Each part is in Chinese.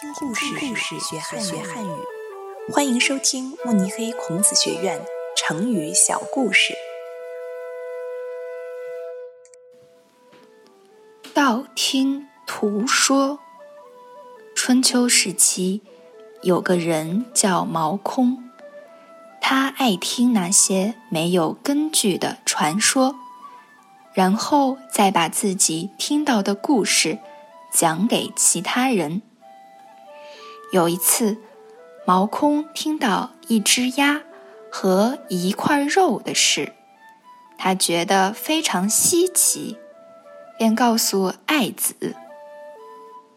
听故事，故事学汉学汉语。欢迎收听慕尼黑孔子学院成语小故事。道听途说。春秋时期，有个人叫毛空，他爱听那些没有根据的传说，然后再把自己听到的故事讲给其他人。有一次，毛空听到一只鸭和一块肉的事，他觉得非常稀奇，便告诉爱子。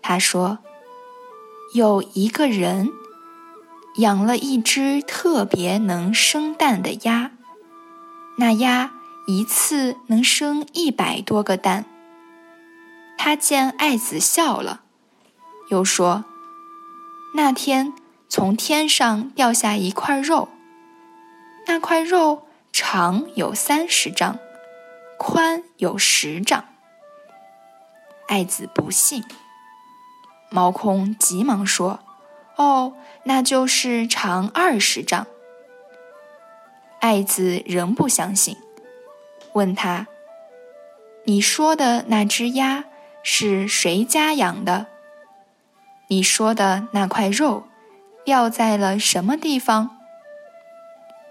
他说：“有一个人养了一只特别能生蛋的鸭，那鸭一次能生一百多个蛋。”他见爱子笑了，又说。那天从天上掉下一块肉，那块肉长有三十丈，宽有十丈。爱子不信，毛空急忙说：“哦，那就是长二十丈。”爱子仍不相信，问他：“你说的那只鸭是谁家养的？”你说的那块肉，掉在了什么地方？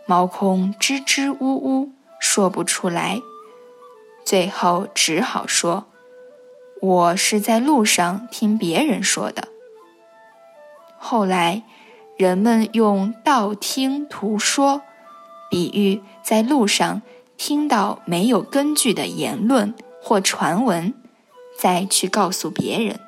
毛空支支吾吾说不出来，最后只好说：“我是在路上听别人说的。”后来，人们用“道听途说”比喻在路上听到没有根据的言论或传闻，再去告诉别人。